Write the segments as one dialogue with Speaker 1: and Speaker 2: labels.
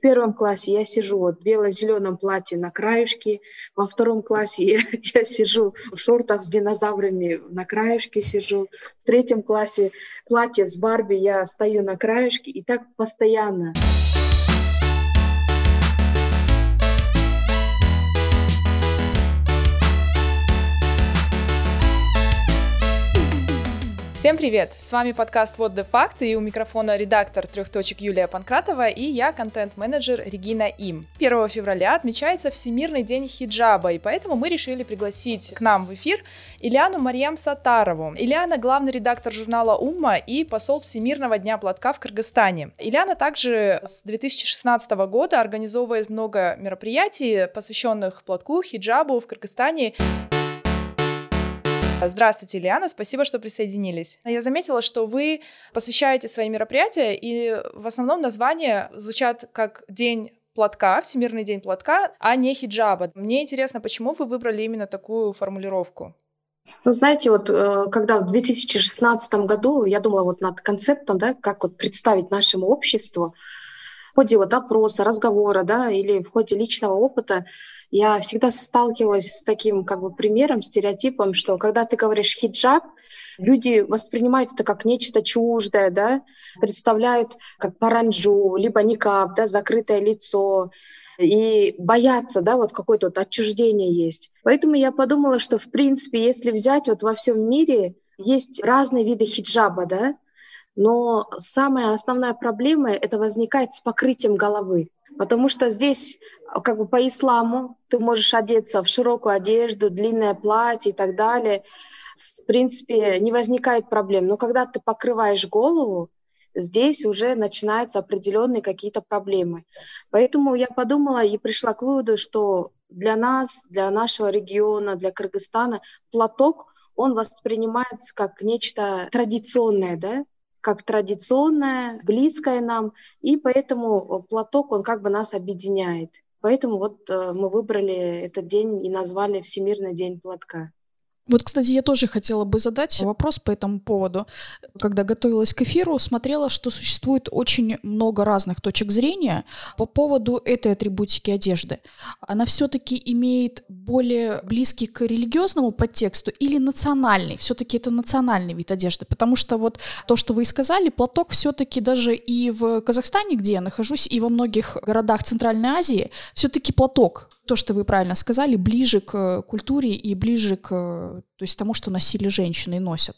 Speaker 1: В первом классе я сижу вот в бело-зеленом платье на краешке, во втором классе я, я сижу в шортах с динозаврами на краешке сижу, в третьем классе платье с Барби, я стою на краешке, и так постоянно.
Speaker 2: Всем привет! С вами подкаст «Вот де факт» и у микрофона редактор трех точек Юлия Панкратова и я контент-менеджер Регина Им. 1 февраля отмечается Всемирный день хиджаба, и поэтому мы решили пригласить к нам в эфир Ильяну Марьям Сатарову. Ильяна – главный редактор журнала «Умма» и посол Всемирного дня платка в Кыргызстане. Ильяна также с 2016 года организовывает много мероприятий, посвященных платку, хиджабу в Кыргызстане. Здравствуйте, Ильяна, спасибо, что присоединились. Я заметила, что вы посвящаете свои мероприятия, и в основном названия звучат как День платка, Всемирный день платка, а не хиджаба. Мне интересно, почему вы выбрали именно такую формулировку?
Speaker 1: Ну, знаете, вот э, когда в 2016 году я думала вот над концептом, да, как вот представить нашему обществу, в ходе вот опроса, разговора, да, или в ходе личного опыта, я всегда сталкивалась с таким как бы примером, стереотипом, что когда ты говоришь хиджаб, люди воспринимают это как нечто чуждое, да, представляют как паранджу, либо никап, да, закрытое лицо, и боятся, да, вот какое-то вот отчуждение есть. Поэтому я подумала, что, в принципе, если взять вот во всем мире, есть разные виды хиджаба, да, но самая основная проблема это возникает с покрытием головы. Потому что здесь как бы по исламу ты можешь одеться в широкую одежду, длинное платье и так далее. В принципе, не возникает проблем. Но когда ты покрываешь голову, здесь уже начинаются определенные какие-то проблемы. Поэтому я подумала и пришла к выводу, что для нас, для нашего региона, для Кыргызстана платок, он воспринимается как нечто традиционное, да, как традиционное, близкое нам, и поэтому платок, он как бы нас объединяет. Поэтому вот э, мы выбрали этот день и назвали Всемирный день платка.
Speaker 3: Вот, кстати, я тоже хотела бы задать вопрос по этому поводу. Когда готовилась к эфиру, смотрела, что существует очень много разных точек зрения по поводу этой атрибутики одежды. Она все-таки имеет более близкий к религиозному подтексту или национальный? Все-таки это национальный вид одежды, потому что вот то, что вы и сказали, платок все-таки даже и в Казахстане, где я нахожусь, и во многих городах Центральной Азии, все-таки платок то, что вы правильно сказали, ближе к культуре и ближе к то есть тому, что носили женщины и носят.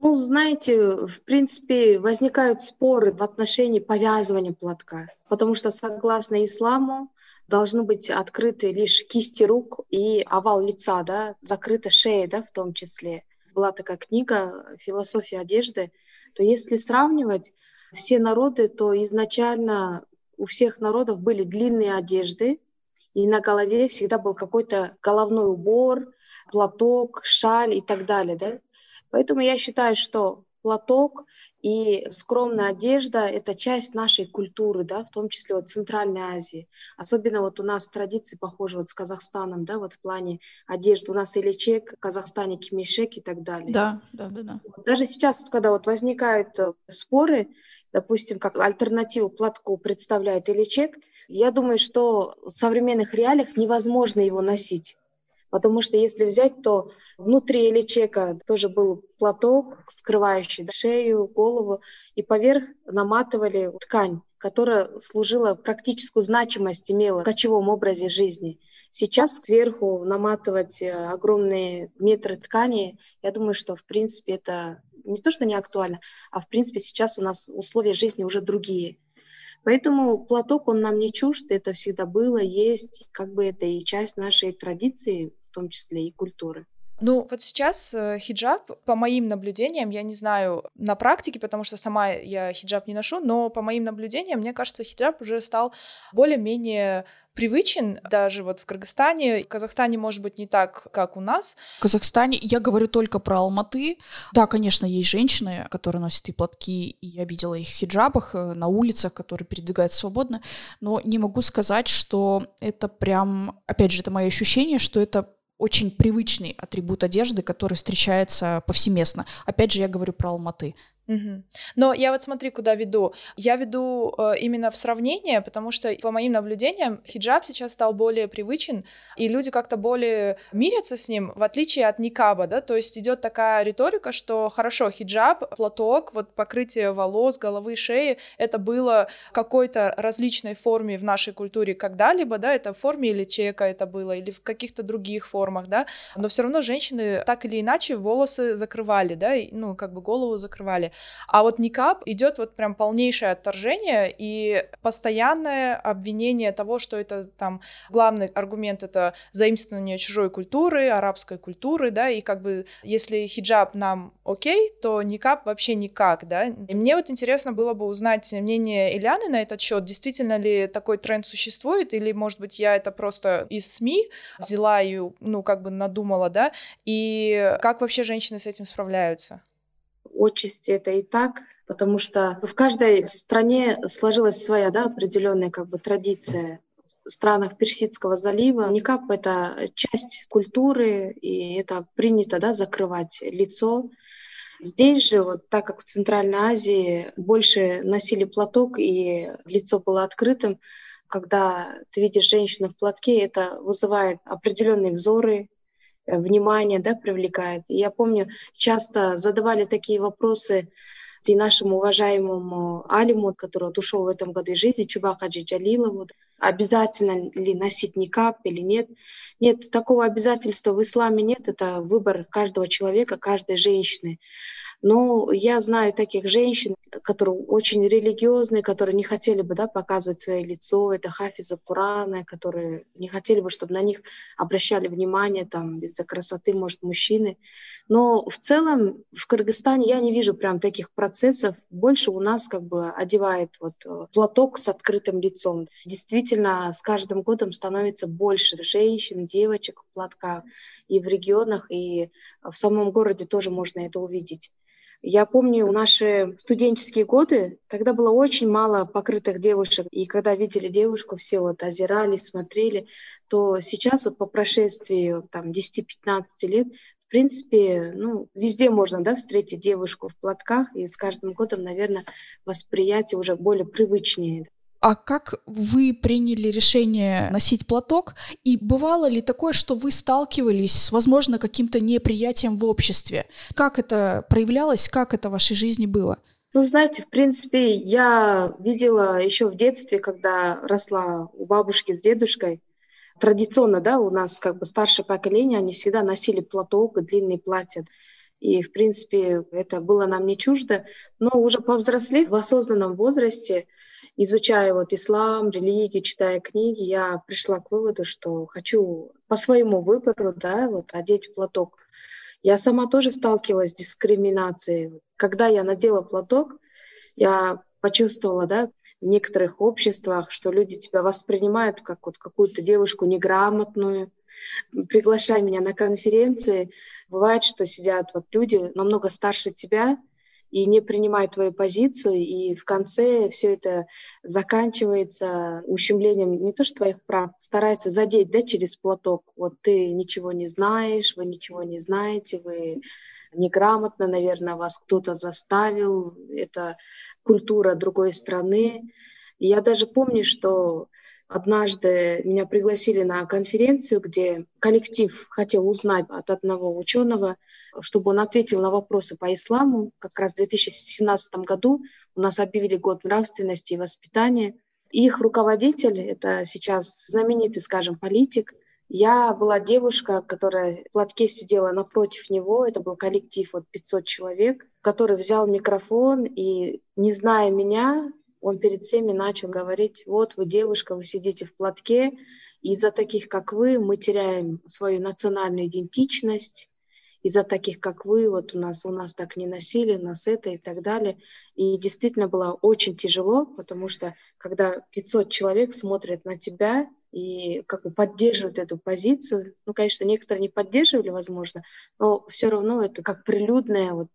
Speaker 1: Ну, знаете, в принципе, возникают споры в отношении повязывания платка, потому что, согласно исламу, должны быть открыты лишь кисти рук и овал лица, да, закрыта шея, да, в том числе. Была такая книга «Философия одежды», то если сравнивать все народы, то изначально у всех народов были длинные одежды, и на голове всегда был какой-то головной убор, платок, шаль и так далее. Да? Поэтому я считаю, что платок и скромная одежда — это часть нашей культуры, да, в том числе вот Центральной Азии. Особенно вот у нас традиции похожи вот с Казахстаном, да, вот в плане одежды. У нас иличек, в Казахстане кимишек и так далее.
Speaker 3: Да, да, да. да.
Speaker 1: Даже сейчас, вот, когда вот возникают э, споры, допустим, как альтернативу платку представляет иличек, я думаю, что в современных реалиях невозможно его носить. Потому что если взять, то внутри элечека тоже был платок, скрывающий шею, голову, и поверх наматывали ткань, которая служила практическую значимость, имела в кочевом образе жизни. Сейчас сверху наматывать э, огромные метры ткани, я думаю, что в принципе это не то, что не актуально, а в принципе сейчас у нас условия жизни уже другие. Поэтому платок, он нам не чужд, это всегда было, есть, как бы это и часть нашей традиции, в том числе и культуры.
Speaker 2: Ну, вот сейчас э, хиджаб, по моим наблюдениям, я не знаю на практике, потому что сама я хиджаб не ношу, но по моим наблюдениям, мне кажется, хиджаб уже стал более-менее привычен даже вот в Кыргызстане. В Казахстане, может быть, не так, как у нас.
Speaker 3: В Казахстане я говорю только про Алматы. Да, конечно, есть женщины, которые носят и платки, и я видела их в хиджабах э, на улицах, которые передвигаются свободно, но не могу сказать, что это прям, опять же, это мое ощущение, что это очень привычный атрибут одежды, который встречается повсеместно. Опять же, я говорю про Алматы.
Speaker 2: Но я вот смотри, куда веду. Я веду э, именно в сравнение, потому что по моим наблюдениям хиджаб сейчас стал более привычен, и люди как-то более мирятся с ним, в отличие от никаба, да, то есть идет такая риторика, что хорошо, хиджаб, платок, вот покрытие волос, головы, шеи, это было какой-то различной форме в нашей культуре когда-либо, да, это в форме или чека это было, или в каких-то других формах, да, но все равно женщины так или иначе волосы закрывали, да, и, ну, как бы голову закрывали. А вот никап идет вот прям полнейшее отторжение и постоянное обвинение того, что это там главный аргумент это заимствование чужой культуры, арабской культуры, да, и как бы если хиджаб нам окей, то никап вообще никак, да. И мне вот интересно было бы узнать мнение Ильяны на этот счет, действительно ли такой тренд существует, или, может быть, я это просто из СМИ взяла и, ну, как бы надумала, да, и как вообще женщины с этим справляются?
Speaker 1: Отчасти это и так, потому что в каждой стране сложилась своя да, определенная как бы традиция в странах Персидского залива. Никап — это часть культуры, и это принято да, закрывать лицо. Здесь же, вот так как в Центральной Азии больше носили платок и лицо было открытым, когда ты видишь женщину в платке, это вызывает определенные взоры, внимание да, привлекает. я помню, часто задавали такие вопросы и нашему уважаемому Алиму, который вот ушел в этом году из жизни, Чубакаджи Джалилову, обязательно ли носить никап или нет. Нет, такого обязательства в исламе нет, это выбор каждого человека, каждой женщины. Но я знаю таких женщин, которые очень религиозные, которые не хотели бы да, показывать свое лицо, это хафизы Корана, которые не хотели бы, чтобы на них обращали внимание там, из-за красоты, может, мужчины. Но в целом в Кыргызстане я не вижу прям таких процессов. Больше у нас как бы одевает вот э, платок с открытым лицом. Действительно, с каждым годом становится больше женщин, девочек в платках и в регионах, и в самом городе тоже можно это увидеть. Я помню наши студенческие годы, когда было очень мало покрытых девушек, и когда видели девушку, все вот озирались, смотрели, то сейчас вот по прошествии там 10-15 лет в принципе, ну, везде можно, да, встретить девушку в платках, и с каждым годом, наверное, восприятие уже более привычнее.
Speaker 3: А как вы приняли решение носить платок? И бывало ли такое, что вы сталкивались с, возможно, каким-то неприятием в обществе? Как это проявлялось? Как это в вашей жизни было?
Speaker 1: Ну, знаете, в принципе, я видела еще в детстве, когда росла у бабушки с дедушкой, традиционно, да, у нас как бы старшее поколение, они всегда носили платок и длинные платья. И, в принципе, это было нам не чуждо. Но уже повзрослев в осознанном возрасте, изучая вот ислам, религию, читая книги, я пришла к выводу, что хочу по своему выбору, да, вот одеть платок. Я сама тоже сталкивалась с дискриминацией. Когда я надела платок, я почувствовала, да, в некоторых обществах, что люди тебя воспринимают как вот какую-то девушку неграмотную, приглашая меня на конференции, бывает, что сидят вот люди намного старше тебя, и не принимают твою позицию, и в конце все это заканчивается ущемлением не то что твоих прав, стараются задеть да, через платок. Вот ты ничего не знаешь, вы ничего не знаете, вы неграмотно, наверное, вас кто-то заставил, это культура другой страны. Я даже помню, что Однажды меня пригласили на конференцию, где коллектив хотел узнать от одного ученого, чтобы он ответил на вопросы по исламу. Как раз в 2017 году у нас объявили год нравственности и воспитания. их руководитель, это сейчас знаменитый, скажем, политик, я была девушка, которая в платке сидела напротив него. Это был коллектив вот 500 человек, который взял микрофон и, не зная меня, он перед всеми начал говорить, вот вы девушка, вы сидите в платке, из-за таких, как вы, мы теряем свою национальную идентичность, из-за таких, как вы, вот у нас, у нас так не носили, у нас это и так далее. И действительно было очень тяжело, потому что когда 500 человек смотрят на тебя и как бы поддерживают эту позицию, ну, конечно, некоторые не поддерживали, возможно, но все равно это как прилюдное вот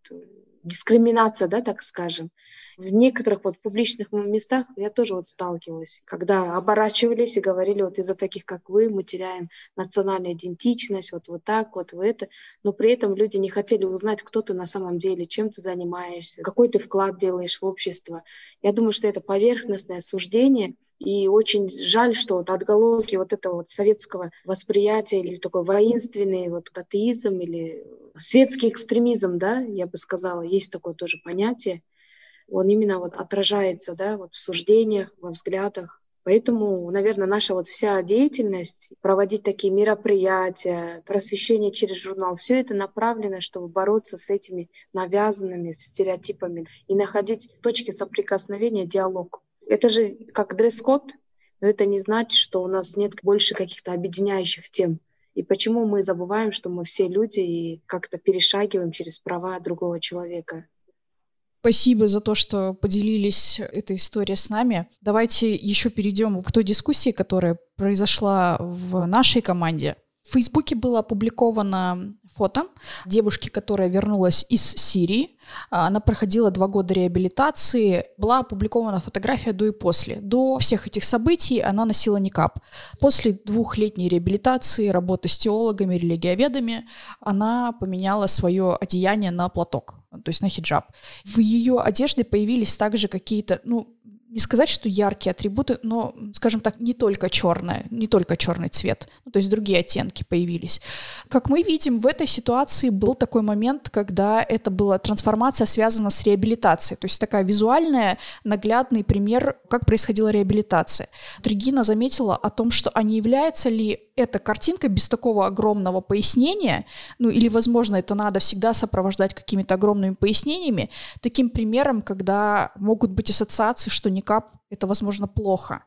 Speaker 1: дискриминация, да, так скажем. В некоторых вот публичных местах я тоже вот сталкивалась, когда оборачивались и говорили, вот из-за таких, как вы, мы теряем национальную идентичность, вот, вот так, вот в это. Но при этом люди не хотели узнать, кто ты на самом деле, чем ты занимаешься, какой ты вклад делаешь в общество. Я думаю, что это поверхностное суждение, и очень жаль, что вот отголоски вот этого вот советского восприятия или такой воинственный вот атеизм или светский экстремизм, да, я бы сказала, есть такое тоже понятие, он именно вот отражается, да, вот в суждениях, во взглядах. Поэтому, наверное, наша вот вся деятельность, проводить такие мероприятия, просвещение через журнал, все это направлено, чтобы бороться с этими навязанными стереотипами и находить точки соприкосновения, диалог. Это же как дресс-код, но это не значит, что у нас нет больше каких-то объединяющих тем. И почему мы забываем, что мы все люди и как-то перешагиваем через права другого человека.
Speaker 3: Спасибо за то, что поделились этой историей с нами. Давайте еще перейдем к той дискуссии, которая произошла в нашей команде. В Фейсбуке было опубликовано фото девушки, которая вернулась из Сирии. Она проходила два года реабилитации. Была опубликована фотография до и после. До всех этих событий она носила никап. После двухлетней реабилитации, работы с теологами, религиоведами, она поменяла свое одеяние на платок, то есть на хиджаб. В ее одежде появились также какие-то, ну, не сказать, что яркие атрибуты, но, скажем так, не только черное, не только черный цвет, ну, то есть другие оттенки появились. Как мы видим, в этой ситуации был такой момент, когда это была трансформация связана с реабилитацией, то есть такая визуальная, наглядный пример, как происходила реабилитация. Регина заметила о том, что а не является ли эта картинка без такого огромного пояснения, ну или, возможно, это надо всегда сопровождать какими-то огромными пояснениями, таким примером, когда могут быть ассоциации, что никап — это, возможно, плохо.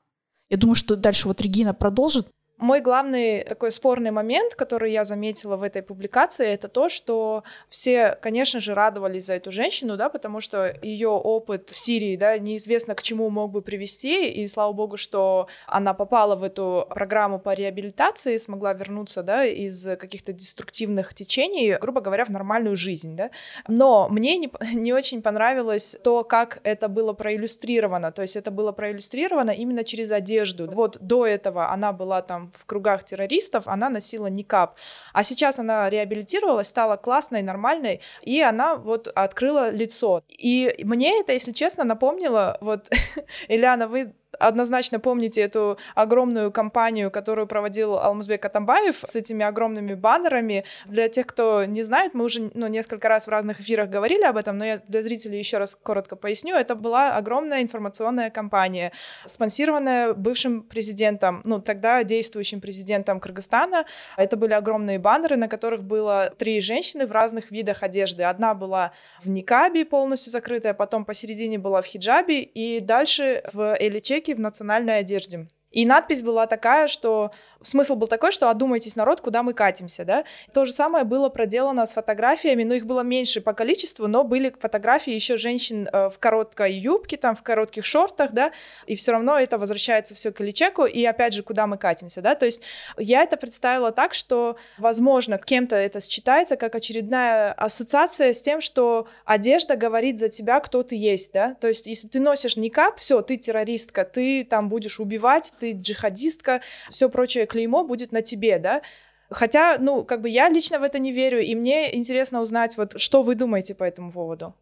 Speaker 3: Я думаю, что дальше вот Регина продолжит,
Speaker 2: мой главный такой спорный момент, который я заметила в этой публикации, это то, что все, конечно же, радовались за эту женщину, да, потому что ее опыт в Сирии, да, неизвестно к чему мог бы привести, и слава богу, что она попала в эту программу по реабилитации, смогла вернуться, да, из каких-то деструктивных течений, грубо говоря, в нормальную жизнь, да. Но мне не, не очень понравилось то, как это было проиллюстрировано, то есть это было проиллюстрировано именно через одежду. Вот до этого она была там в кругах террористов, она носила никап. А сейчас она реабилитировалась, стала классной, нормальной, и она вот открыла лицо. И мне это, если честно, напомнило, вот, Ильяна, вы однозначно помните эту огромную кампанию, которую проводил Алмазбек Атамбаев с этими огромными баннерами. Для тех, кто не знает, мы уже ну, несколько раз в разных эфирах говорили об этом, но я для зрителей еще раз коротко поясню. Это была огромная информационная кампания, спонсированная бывшим президентом, ну, тогда действующим президентом Кыргызстана. Это были огромные баннеры, на которых было три женщины в разных видах одежды. Одна была в никабе полностью закрытая, потом посередине была в хиджабе, и дальше в эличеке в национальной одежде. И надпись была такая, что смысл был такой, что одумайтесь, народ, куда мы катимся, да. То же самое было проделано с фотографиями, но их было меньше по количеству, но были фотографии еще женщин э, в короткой юбке, там, в коротких шортах, да, и все равно это возвращается все к Ильичеку, и опять же, куда мы катимся, да, то есть я это представила так, что, возможно, кем-то это считается как очередная ассоциация с тем, что одежда говорит за тебя, кто ты есть, да, то есть если ты носишь никап, все, ты террористка, ты там будешь убивать, ты джихадистка, все прочее клеймо будет на тебе, да, Хотя, ну, как бы я лично в это не верю, и мне интересно узнать, вот, что вы думаете по этому поводу.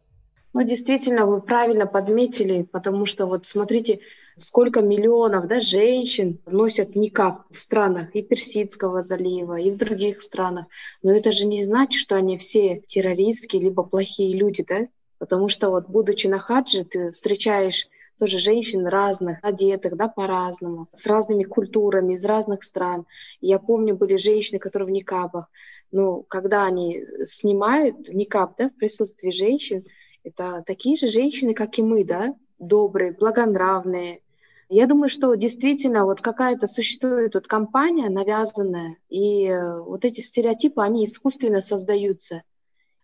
Speaker 1: Ну, действительно, вы правильно подметили, потому что вот смотрите, сколько миллионов да, женщин носят никап в странах и Персидского залива, и в других странах. Но это же не значит, что они все террористские либо плохие люди, да? Потому что вот будучи на хадже, ты встречаешь тоже женщин разных, одетых, да, по-разному, с разными культурами, из разных стран. Я помню, были женщины, которые в никабах. Но когда они снимают никап, да, в присутствии женщин, это такие же женщины, как и мы, да, добрые, благонравные. Я думаю, что действительно вот какая-то существует вот компания навязанная, и э, вот эти стереотипы, они искусственно создаются.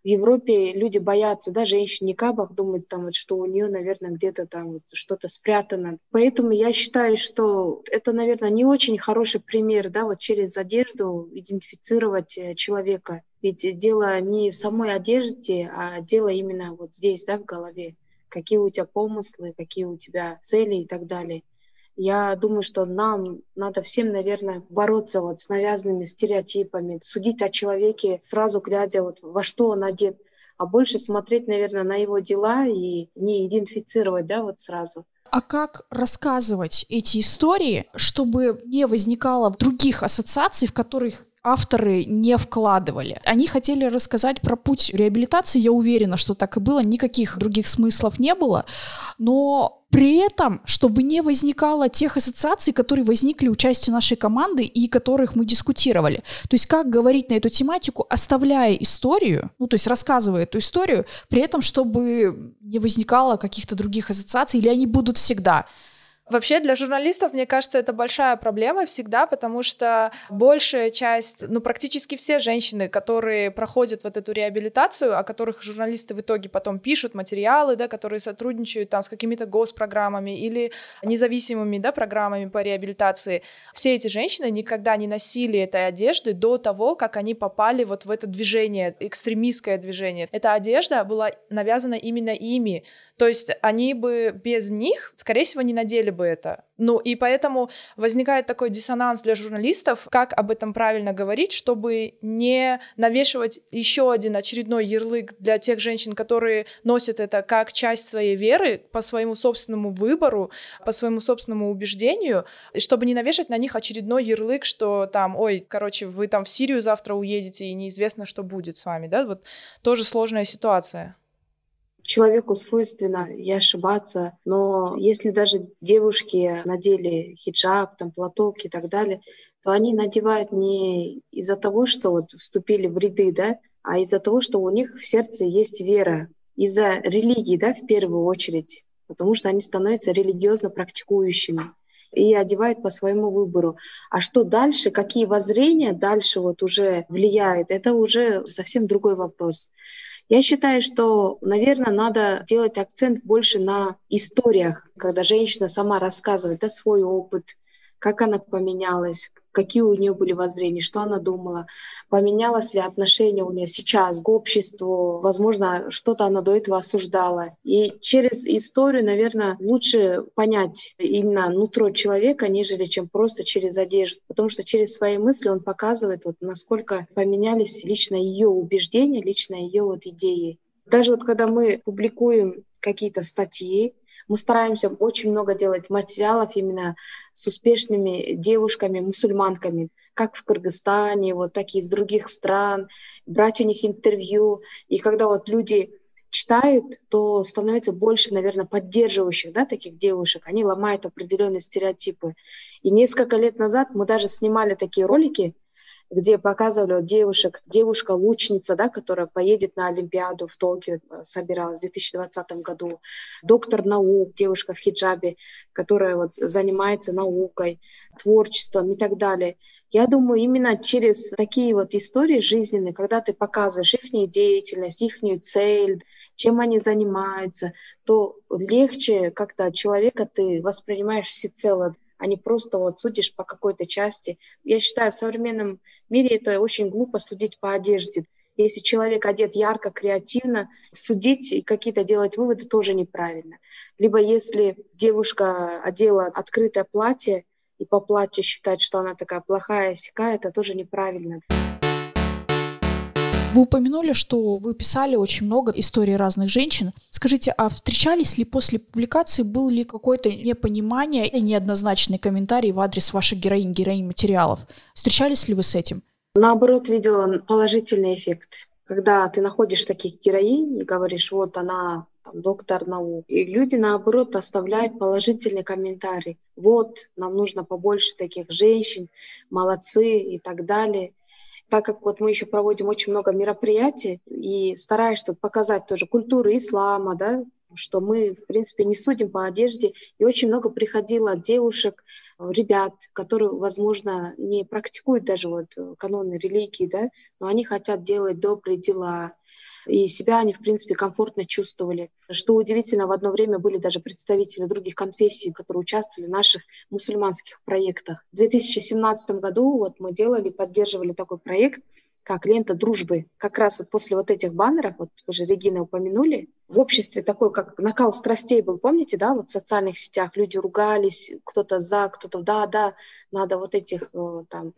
Speaker 1: В Европе люди боятся, да, женщин никабах, думают, там, вот, что у нее, наверное, где-то там вот что-то спрятано. Поэтому я считаю, что это, наверное, не очень хороший пример, да, вот через одежду идентифицировать э, человека. Ведь дело не в самой одежде, а дело именно вот здесь, да, в голове. Какие у тебя помыслы, какие у тебя цели и так далее. Я думаю, что нам надо всем, наверное, бороться вот с навязанными стереотипами, судить о человеке, сразу глядя вот во что он одет, а больше смотреть, наверное, на его дела и не идентифицировать, да, вот сразу.
Speaker 3: А как рассказывать эти истории, чтобы не возникало других ассоциаций, в которых авторы не вкладывали. Они хотели рассказать про путь реабилитации, я уверена, что так и было, никаких других смыслов не было, но при этом, чтобы не возникало тех ассоциаций, которые возникли у части нашей команды и которых мы дискутировали. То есть как говорить на эту тематику, оставляя историю, ну то есть рассказывая эту историю, при этом, чтобы не возникало каких-то других ассоциаций, или они будут всегда.
Speaker 2: Вообще для журналистов, мне кажется, это большая проблема всегда, потому что большая часть, ну практически все женщины, которые проходят вот эту реабилитацию, о которых журналисты в итоге потом пишут материалы, да, которые сотрудничают там с какими-то госпрограммами или независимыми, да, программами по реабилитации, все эти женщины никогда не носили этой одежды до того, как они попали вот в это движение, экстремистское движение. Эта одежда была навязана именно ими, то есть они бы без них, скорее всего, не надели бы это. Ну и поэтому возникает такой диссонанс для журналистов, как об этом правильно говорить, чтобы не навешивать еще один очередной ярлык для тех женщин, которые носят это как часть своей веры, по своему собственному выбору, по своему собственному убеждению, чтобы не навешать на них очередной ярлык, что там, ой, короче, вы там в Сирию завтра уедете, и неизвестно, что будет с вами, да, вот тоже сложная ситуация
Speaker 1: человеку свойственно и ошибаться, но если даже девушки надели хиджаб, там, платок и так далее, то они надевают не из-за того, что вот вступили в ряды, да, а из-за того, что у них в сердце есть вера, из-за религии, да, в первую очередь, потому что они становятся религиозно практикующими и одевают по своему выбору. А что дальше, какие воззрения дальше вот уже влияют, это уже совсем другой вопрос. Я считаю, что, наверное, надо делать акцент больше на историях, когда женщина сама рассказывает да, свой опыт, как она поменялась, какие у нее были воззрения, что она думала, поменялось ли отношение у нее сейчас к обществу, возможно, что-то она до этого осуждала. И через историю, наверное, лучше понять именно нутро человека, нежели чем просто через одежду, потому что через свои мысли он показывает, вот, насколько поменялись лично ее убеждения, лично ее вот идеи. Даже вот когда мы публикуем какие-то статьи, мы стараемся очень много делать материалов именно с успешными девушками, мусульманками, как в Кыргызстане, вот так и из других стран, брать у них интервью. И когда вот люди читают, то становится больше, наверное, поддерживающих да, таких девушек. Они ломают определенные стереотипы. И несколько лет назад мы даже снимали такие ролики, где показывали девушек, девушка-лучница, да, которая поедет на Олимпиаду в Токио, э, собиралась в 2020 году, доктор наук, девушка в хиджабе, которая вот занимается наукой, творчеством и так далее. Я думаю, именно через такие вот истории жизненные, когда ты показываешь их деятельность, их цель, чем они занимаются, то легче как-то человека ты воспринимаешь всецело а не просто вот судишь по какой-то части. Я считаю, в современном мире это очень глупо судить по одежде. Если человек одет ярко, креативно, судить и какие-то делать выводы тоже неправильно. Либо если девушка одела открытое платье, и по платью считать, что она такая плохая, сякая, это тоже неправильно.
Speaker 3: Вы упомянули, что вы писали очень много историй разных женщин. Скажите, а встречались ли после публикации, был ли какое-то непонимание или неоднозначный комментарий в адрес ваших героинь, героинь материалов? Встречались ли вы с этим?
Speaker 1: Наоборот, видела положительный эффект. Когда ты находишь таких героинь и говоришь, вот она там, доктор наук. И люди, наоборот, оставляют положительный комментарий. Вот, нам нужно побольше таких женщин, молодцы и так далее так как вот мы еще проводим очень много мероприятий и стараешься показать тоже культуру ислама, да, что мы, в принципе, не судим по одежде. И очень много приходило девушек, ребят, которые, возможно, не практикуют даже вот каноны религии, да, но они хотят делать добрые дела, и себя они, в принципе, комфортно чувствовали. Что удивительно, в одно время были даже представители других конфессий, которые участвовали в наших мусульманских проектах. В 2017 году вот мы делали, поддерживали такой проект, как лента дружбы. Как раз вот после вот этих баннеров, вот уже Регина упомянули, в обществе такой, как накал страстей был, помните, да, вот в социальных сетях люди ругались, кто-то за, кто-то да, да, надо вот этих э, там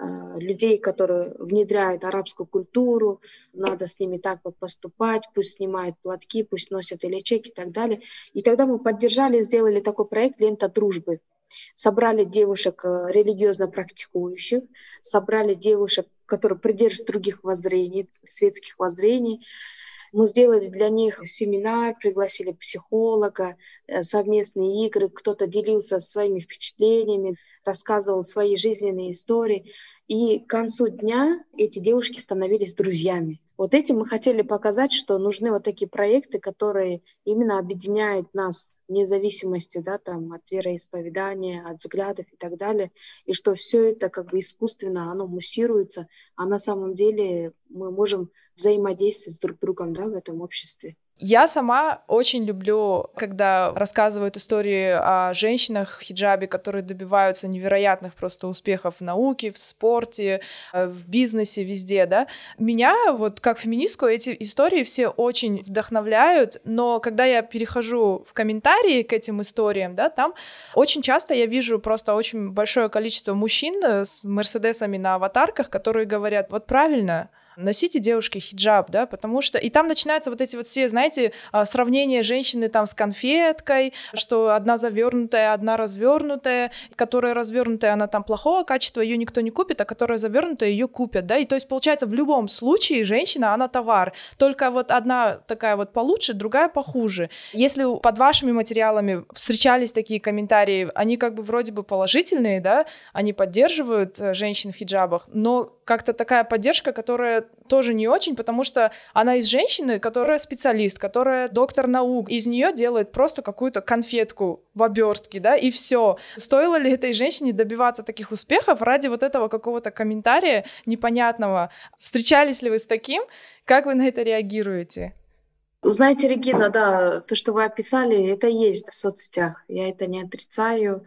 Speaker 1: э, людей, которые внедряют арабскую культуру, надо с ними так вот поступать, пусть снимают платки, пусть носят или чеки и так далее. И тогда мы поддержали, сделали такой проект «Лента дружбы». Собрали девушек э, религиозно практикующих, собрали девушек, которые придерживаются других воззрений, светских воззрений, мы сделали для них семинар, пригласили психолога, э, совместные игры, кто-то делился своими впечатлениями, рассказывал свои жизненные истории. И к концу дня эти девушки становились друзьями. Вот этим мы хотели показать, что нужны вот такие проекты, которые именно объединяют нас вне зависимости да, там, от вероисповедания, от взглядов и так далее, и что все это как бы искусственно, оно муссируется, а на самом деле мы можем взаимодействовать друг с другом да, в этом обществе.
Speaker 2: Я сама очень люблю, когда рассказывают истории о женщинах в хиджабе, которые добиваются невероятных просто успехов в науке, в спорте, э, в бизнесе, везде, да. Меня вот как феминистку эти истории все очень вдохновляют, но когда я перехожу в комментарии к этим историям, да, там очень часто я вижу просто очень большое количество мужчин с мерседесами на аватарках, которые говорят, вот правильно, носите, девушки, хиджаб, да, потому что... И там начинаются вот эти вот все, знаете, а, сравнения женщины там с конфеткой, что одна завернутая, одна развернутая, которая развернутая, она там плохого качества, ее никто не купит, а которая завернутая, ее купят, да, и то есть получается в любом случае женщина, она товар, только вот одна такая вот получше, другая похуже. Если под вашими материалами встречались такие комментарии, они как бы вроде бы положительные, да, они поддерживают э, женщин в хиджабах, но как-то такая поддержка, которая тоже не очень, потому что она из женщины, которая специалист, которая доктор наук, из нее делает просто какую-то конфетку в обертке, да, и все. Стоило ли этой женщине добиваться таких успехов ради вот этого какого-то комментария непонятного? Встречались ли вы с таким? Как вы на это реагируете?
Speaker 1: Знаете, Регина, да, то, что вы описали, это есть в соцсетях. Я это не отрицаю.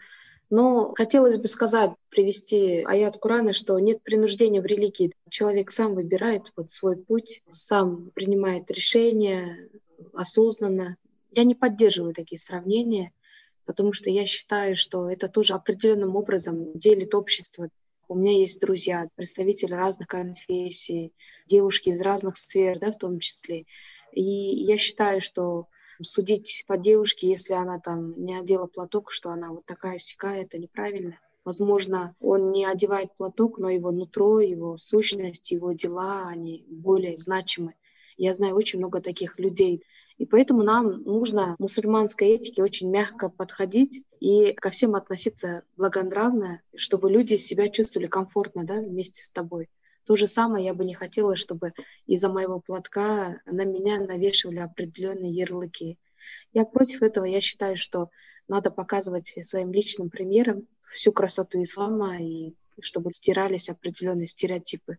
Speaker 1: Но хотелось бы сказать, привести аят Курана, что нет принуждения в религии. Человек сам выбирает вот свой путь, сам принимает решения осознанно. Я не поддерживаю такие сравнения, потому что я считаю, что это тоже определенным образом делит общество. У меня есть друзья, представители разных конфессий, девушки из разных сфер, да, в том числе. И я считаю, что судить по девушке, если она там не одела платок, что она вот такая сякая, это неправильно. Возможно, он не одевает платок, но его нутро, его сущность, его дела, они более значимы. Я знаю очень много таких людей. И поэтому нам нужно мусульманской этике очень мягко подходить и ко всем относиться благонравно, чтобы люди себя чувствовали комфортно да, вместе с тобой. То же самое я бы не хотела, чтобы из-за моего платка на меня навешивали определенные ярлыки. Я против этого. Я считаю, что надо показывать своим личным примером всю красоту ислама и чтобы стирались определенные стереотипы.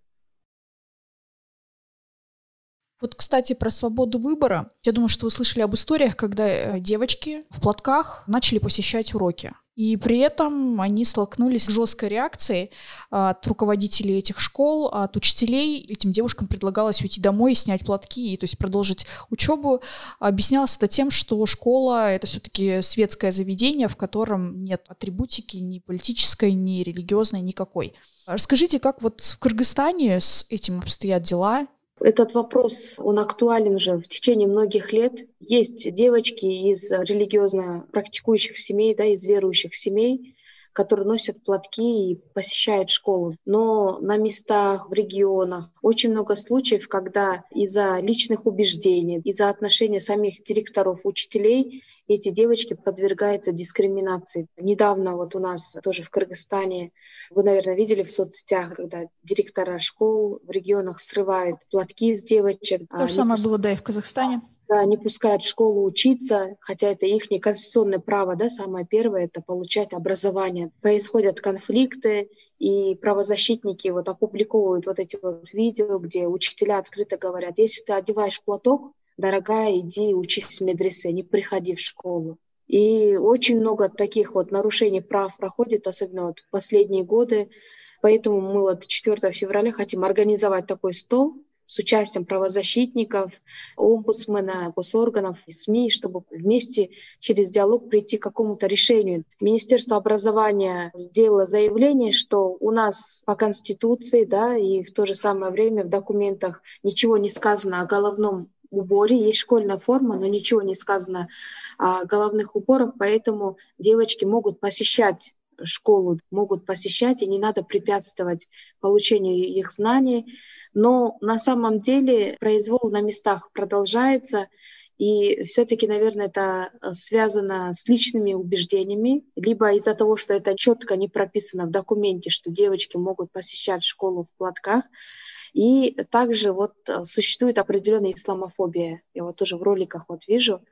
Speaker 3: Вот, кстати, про свободу выбора. Я думаю, что вы слышали об историях, когда э, девочки в платках начали посещать уроки. И при этом они столкнулись с жесткой реакцией от руководителей этих школ, от учителей. Этим девушкам предлагалось уйти домой и снять платки, и, то есть продолжить учебу. Объяснялось это тем, что школа — это все-таки светское заведение, в котором нет атрибутики ни политической, ни религиозной, никакой. Расскажите, как вот в Кыргызстане с этим обстоят дела?
Speaker 1: Этот вопрос, он актуален уже в течение многих лет. Есть девочки из религиозно практикующих семей, да, из верующих семей, которые носят платки и посещают школу. Но на местах, в регионах очень много случаев, когда из-за личных убеждений, из-за отношения самих директоров, учителей эти девочки подвергаются дискриминации. Недавно вот у нас тоже в Кыргызстане, вы, наверное, видели в соцсетях, когда директора школ в регионах срывают платки с девочек.
Speaker 3: То же самое пусть... было, да, и в Казахстане.
Speaker 1: Да, не пускают в школу учиться, хотя это их конституционное право, да, самое первое, это получать образование. Происходят конфликты, и правозащитники вот опубликовывают вот эти вот видео, где учителя открыто говорят, если ты одеваешь платок, дорогая, иди учись в медресе, не приходи в школу. И очень много таких вот нарушений прав проходит, особенно вот в последние годы. Поэтому мы вот 4 февраля хотим организовать такой стол, с участием правозащитников, омбудсмена, госорганов и СМИ, чтобы вместе через диалог прийти к какому-то решению. Министерство образования сделало заявление, что у нас по Конституции да, и в то же самое время в документах ничего не сказано о головном уборе. Есть школьная форма, но ничего не сказано о головных уборах, поэтому девочки могут посещать школу могут посещать, и не надо препятствовать получению их знаний. Но на самом деле произвол на местах продолжается, и все-таки, наверное, это связано с личными убеждениями, либо из-за того, что это четко не прописано в документе, что девочки могут посещать школу в платках. И также вот существует определенная исламофобия. Я вот тоже в роликах вот вижу,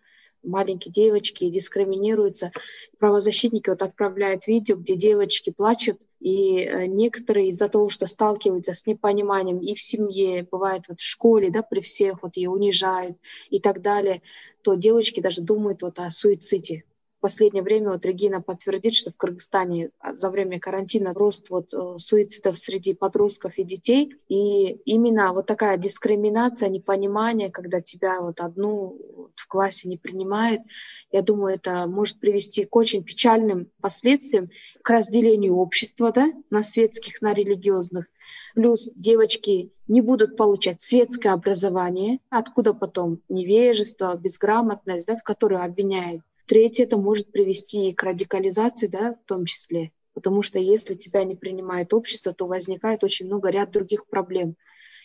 Speaker 1: маленькие девочки дискриминируются. Правозащитники вот отправляют видео, где девочки плачут, и э, некоторые из-за того, что сталкиваются с непониманием и в семье, бывает вот в школе, да, при всех вот ее унижают и так далее, то девочки даже думают вот о суициде в последнее время вот Регина подтвердит, что в Кыргызстане а, за время карантина рост вот э, суицидов среди подростков и детей. И именно вот такая дискриминация, непонимание, когда тебя вот одну в классе не принимают, я думаю, это может привести к очень печальным последствиям, к разделению общества да, на светских, на религиозных. Плюс девочки не будут получать светское образование, откуда потом невежество, безграмотность, да, в которую обвиняют Третье, это может привести к радикализации, да, в том числе. Потому что если тебя не принимает общество, то возникает очень много ряд других проблем.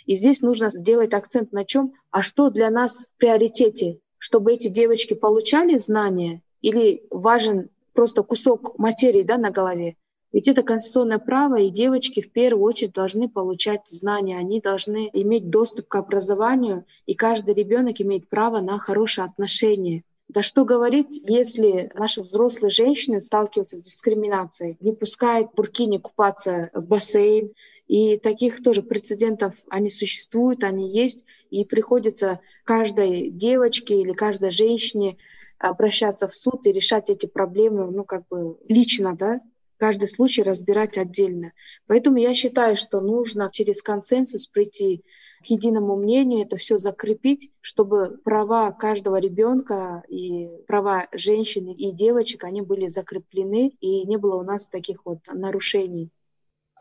Speaker 1: И здесь нужно сделать акцент на чем? А что для нас в приоритете? Чтобы эти девочки получали знания или важен просто кусок материи да, на голове? Ведь это конституционное право, и девочки в первую очередь должны получать знания, они должны иметь доступ к образованию, и каждый ребенок имеет право на хорошее отношение. Да что говорить, если наши взрослые женщины сталкиваются с дискриминацией, не пускают буркини купаться в бассейн, и таких тоже прецедентов, они существуют, они есть, и приходится каждой девочке или каждой женщине обращаться в суд и решать эти проблемы, ну, как бы лично, да, каждый случай разбирать отдельно. Поэтому я считаю, что нужно через консенсус прийти к единому мнению, это все закрепить, чтобы права каждого ребенка и права женщин и девочек, они были закреплены, и не было у нас таких вот нарушений.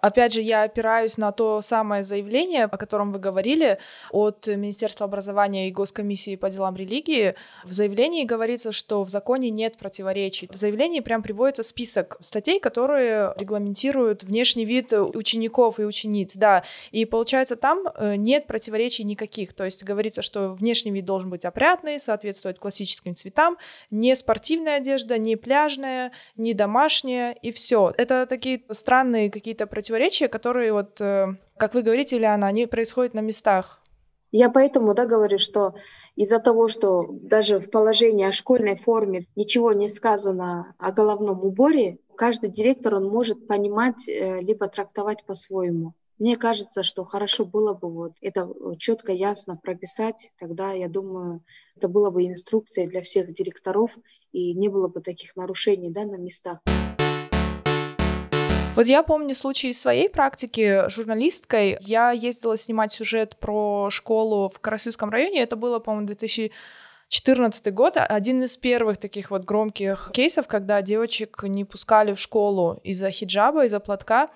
Speaker 2: Опять же, я опираюсь на то самое заявление, о котором вы говорили, от Министерства образования и Госкомиссии по делам религии. В заявлении говорится, что в законе нет противоречий. В заявлении прям приводится список статей, которые регламентируют внешний вид учеников и учениц, да. И получается, там э, нет противоречий никаких. То есть говорится, что внешний вид должен быть опрятный, соответствовать классическим цветам, не спортивная одежда, не пляжная, не домашняя, и все. Это такие странные какие-то противоречия противоречия, которые вот, э, как вы говорите, Ильяна, они происходят на местах.
Speaker 1: Я поэтому да, говорю, что из-за того, что даже в положении о школьной форме ничего не сказано о головном уборе, каждый директор он может понимать э, либо трактовать по-своему. Мне кажется, что хорошо было бы вот это четко, ясно прописать. Тогда, я думаю, это было бы инструкция для всех директоров и не было бы таких нарушений да, на местах.
Speaker 2: Вот я помню случай из своей практики журналисткой. Я ездила снимать сюжет про школу в Карасюском районе. Это было, по-моему, 2000 2014 год один из первых таких вот громких кейсов, когда девочек не пускали в школу из-за хиджаба, из-за платка.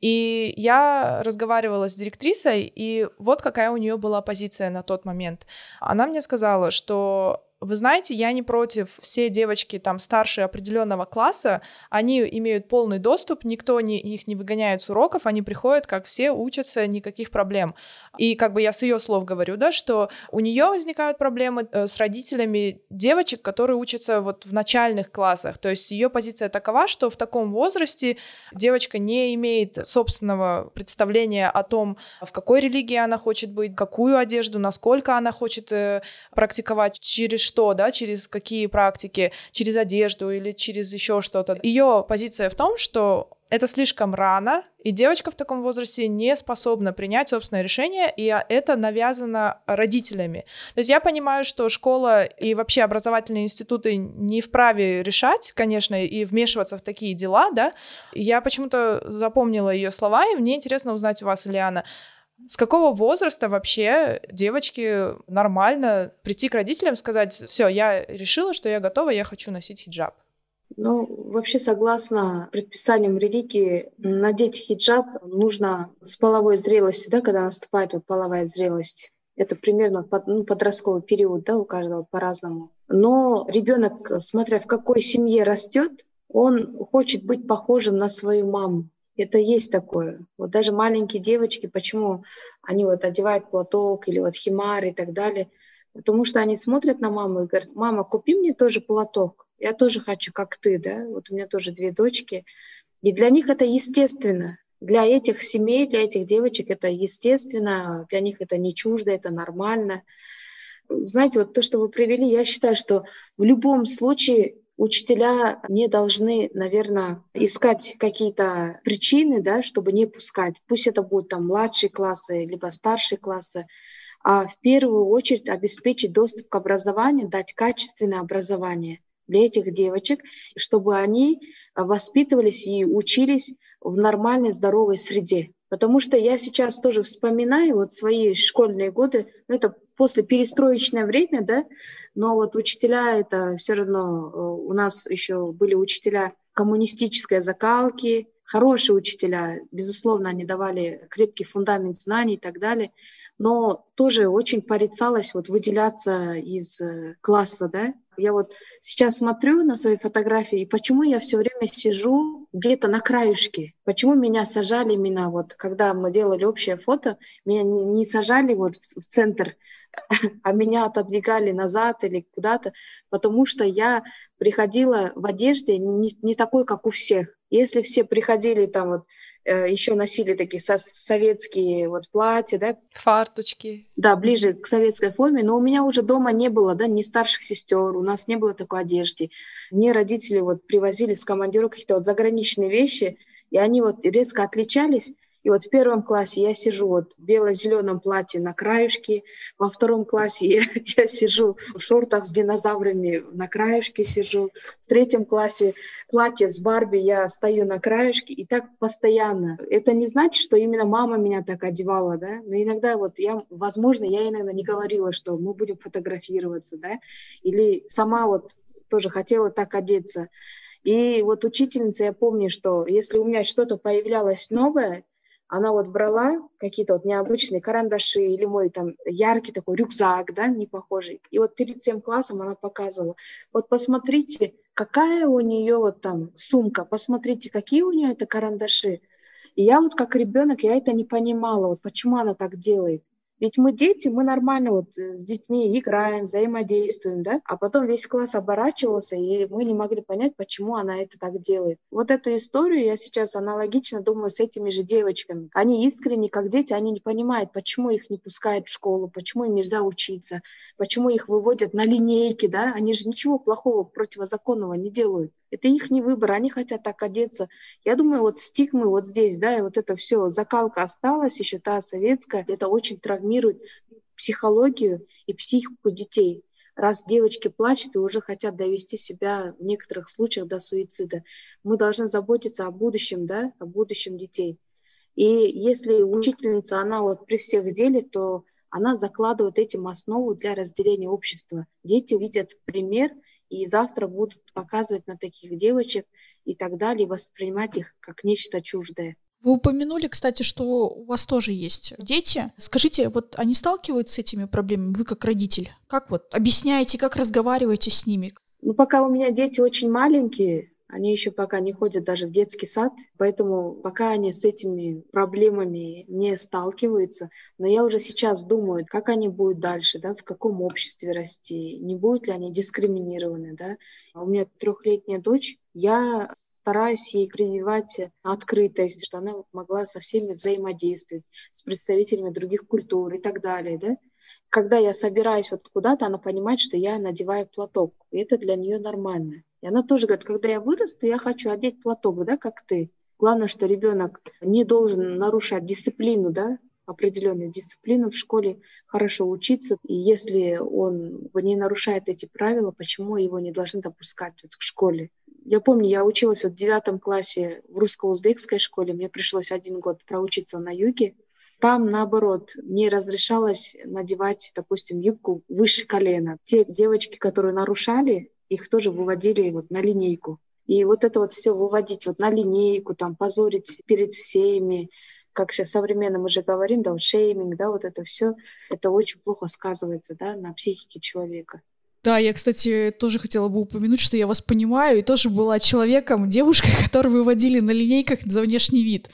Speaker 2: И я разговаривала с директрисой, и вот какая у нее была позиция на тот момент. Она мне сказала, что вы знаете, я не против, все девочки там старше определенного класса, они имеют полный доступ, никто не, их не выгоняет с уроков, они приходят, как все, учатся, никаких проблем. И как бы я с ее слов говорю, да, что у нее возникают проблемы э, с родителями девочек, которые учатся вот в начальных классах. То есть ее позиция такова, что в таком возрасте девочка не имеет собственного представления о том, в какой религии она хочет быть, какую одежду, насколько она хочет э, практиковать, через что, да, через какие практики, через одежду или через еще что-то. Ее позиция в том, что это слишком рано, и девочка в таком возрасте не способна принять собственное решение, и это навязано родителями. То есть я понимаю, что школа и вообще образовательные институты не вправе решать, конечно, и вмешиваться в такие дела, да. Я почему-то запомнила ее слова, и мне интересно узнать у вас, Ильяна, с какого возраста вообще девочке нормально прийти к родителям сказать, все, я решила, что я готова, я хочу носить хиджаб?
Speaker 1: Ну, вообще, согласно предписаниям религии, надеть хиджаб нужно с половой зрелости, да, когда наступает вот половая зрелость. Это примерно под, ну, подростковый период, да, у каждого по-разному. Но ребенок, смотря в какой семье растет, он хочет быть похожим на свою маму. Это есть такое. Вот даже маленькие девочки, почему они вот одевают платок или вот химар и так далее, потому что они смотрят на маму и говорят, мама, купи мне тоже платок я тоже хочу, как ты, да, вот у меня тоже две дочки. И для них это естественно. Для этих семей, для этих девочек это естественно, для них это не чуждо, это нормально. Знаете, вот то, что вы привели, я считаю, что в любом случае учителя не должны, наверное, искать какие-то причины, да, чтобы не пускать. Пусть это будут там младшие классы, либо старшие классы, а в первую очередь обеспечить доступ к образованию, дать качественное образование для этих девочек, чтобы они воспитывались и учились в нормальной, здоровой среде. Потому что я сейчас тоже вспоминаю вот свои школьные годы, ну, это после перестроечное время, да, но вот учителя это все равно, э, у нас еще были учителя коммунистической закалки, хорошие учителя, безусловно, они давали крепкий фундамент знаний и так далее, но тоже очень порицалось вот выделяться из э, класса, да, я вот сейчас смотрю на свои фотографии, и почему я все время сижу где-то на краюшке? Почему меня сажали именно вот, когда мы делали общее фото, меня не сажали вот в центр, а меня отодвигали назад или куда-то, потому что я приходила в одежде не, не такой, как у всех. Если все приходили там вот Э, еще носили такие со советские вот платья, да.
Speaker 2: Фарточки.
Speaker 1: Да, ближе к советской форме. Но у меня уже дома не было, да, ни старших сестер, у нас не было такой одежды. Мне родители вот привозили с командировок какие-то вот заграничные вещи, и они вот резко отличались. И вот в первом классе я сижу вот в бело-зеленом платье на краюшке, во втором классе я, я сижу в шортах с динозаврами, на краюшке сижу, в третьем классе платье с Барби, я стою на краюшке, и так постоянно. Это не значит, что именно мама меня так одевала, да, но иногда вот я, возможно, я иногда не говорила, что мы будем фотографироваться, да, или сама вот тоже хотела так одеться. И вот учительница, я помню, что если у меня что-то появлялось новое, она вот брала какие-то вот необычные карандаши или мой там яркий такой рюкзак, да, не похожий. И вот перед тем классом она показывала, вот посмотрите, какая у нее вот там сумка, посмотрите, какие у нее это карандаши. И я вот как ребенок, я это не понимала, вот почему она так делает. Ведь мы дети, мы нормально вот э, с детьми играем, взаимодействуем, да, а потом весь класс оборачивался, и мы не могли понять, почему она это так делает. Вот эту историю я сейчас аналогично думаю с этими же девочками. Они искренне, как дети, они не понимают, почему их не пускают в школу, почему им нельзя учиться, почему их выводят на линейки, да, они же ничего плохого, противозаконного не делают. Это их не выбор, они хотят так одеться. Я думаю, вот стигмы вот здесь, да, и вот это все, закалка осталась еще та советская, это очень травмирует психологию и психику детей. Раз девочки плачут и уже хотят довести себя в некоторых случаях до суицида, мы должны заботиться о будущем, да, о будущем детей. И если учительница, она вот при всех делит, то она закладывает этим основу для разделения общества. Дети увидят пример – и завтра будут показывать на таких девочек и так далее, воспринимать их как нечто чуждое.
Speaker 3: Вы упомянули, кстати, что у вас тоже есть дети. Скажите, вот они сталкиваются с этими проблемами, вы как родитель? Как вот объясняете, как разговариваете с ними?
Speaker 1: Ну, пока у меня дети очень маленькие, они еще пока не ходят даже в детский сад, поэтому пока они с этими проблемами не сталкиваются. Но я уже сейчас думаю, как они будут дальше, да, в каком обществе расти, не будут ли они дискриминированы. Да. А у меня трехлетняя дочь, я стараюсь ей прививать открытость, что она могла со всеми взаимодействовать, с представителями других культур и так далее. Да. Когда я собираюсь вот куда-то, она понимает, что я надеваю платок. И это для нее нормально. И она тоже говорит, когда я вырасту, я хочу одеть платок, да, как ты. Главное, что ребенок не должен нарушать дисциплину, да, определенную дисциплину в школе, хорошо учиться. И если он не нарушает эти правила, почему его не должны допускать вот в школе? Я помню, я училась вот в девятом классе в русско-узбекской школе, мне пришлось один год проучиться на юге. Там, наоборот, не разрешалось надевать, допустим, юбку выше колена. Те девочки, которые нарушали, их тоже выводили вот на линейку. И вот это вот все выводить вот на линейку, там, позорить перед всеми, как сейчас современно мы же говорим, да, вот шейминг, да, вот это все, это очень плохо сказывается, да, на психике человека.
Speaker 3: Да, я, кстати, тоже хотела бы упомянуть, что я вас понимаю, и тоже была человеком, девушкой, которую выводили на линейках за внешний вид.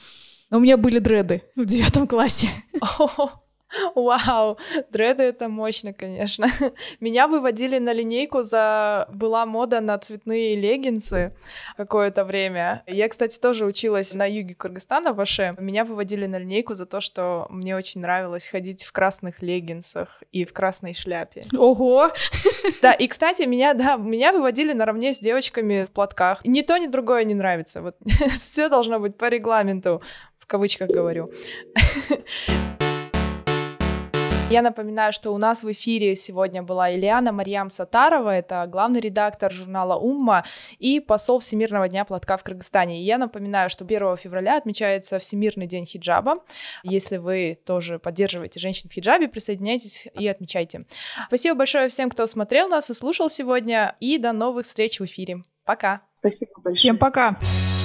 Speaker 3: Но у меня были дреды в девятом классе.
Speaker 2: Вау, дреды это мощно, конечно. Меня выводили на линейку за... Была мода на цветные леггинсы какое-то время. Я, кстати, тоже училась на юге Кыргызстана, в Аше. Меня выводили на линейку за то, что мне очень нравилось ходить в красных леггинсах и в красной шляпе.
Speaker 3: Ого!
Speaker 2: Да, и, кстати, меня, да, меня выводили наравне с девочками в платках. Ни то, ни другое не нравится. Вот все должно быть по регламенту, в кавычках говорю. Я напоминаю, что у нас в эфире сегодня была Ильяна Марьям Сатарова, это главный редактор журнала «Умма» и посол Всемирного дня платка в Кыргызстане. И я напоминаю, что 1 февраля отмечается Всемирный день хиджаба. Если вы тоже поддерживаете женщин в хиджабе, присоединяйтесь и отмечайте. Спасибо большое всем, кто смотрел нас и слушал сегодня, и до новых встреч в эфире. Пока!
Speaker 1: Спасибо большое.
Speaker 3: Всем пока! Пока!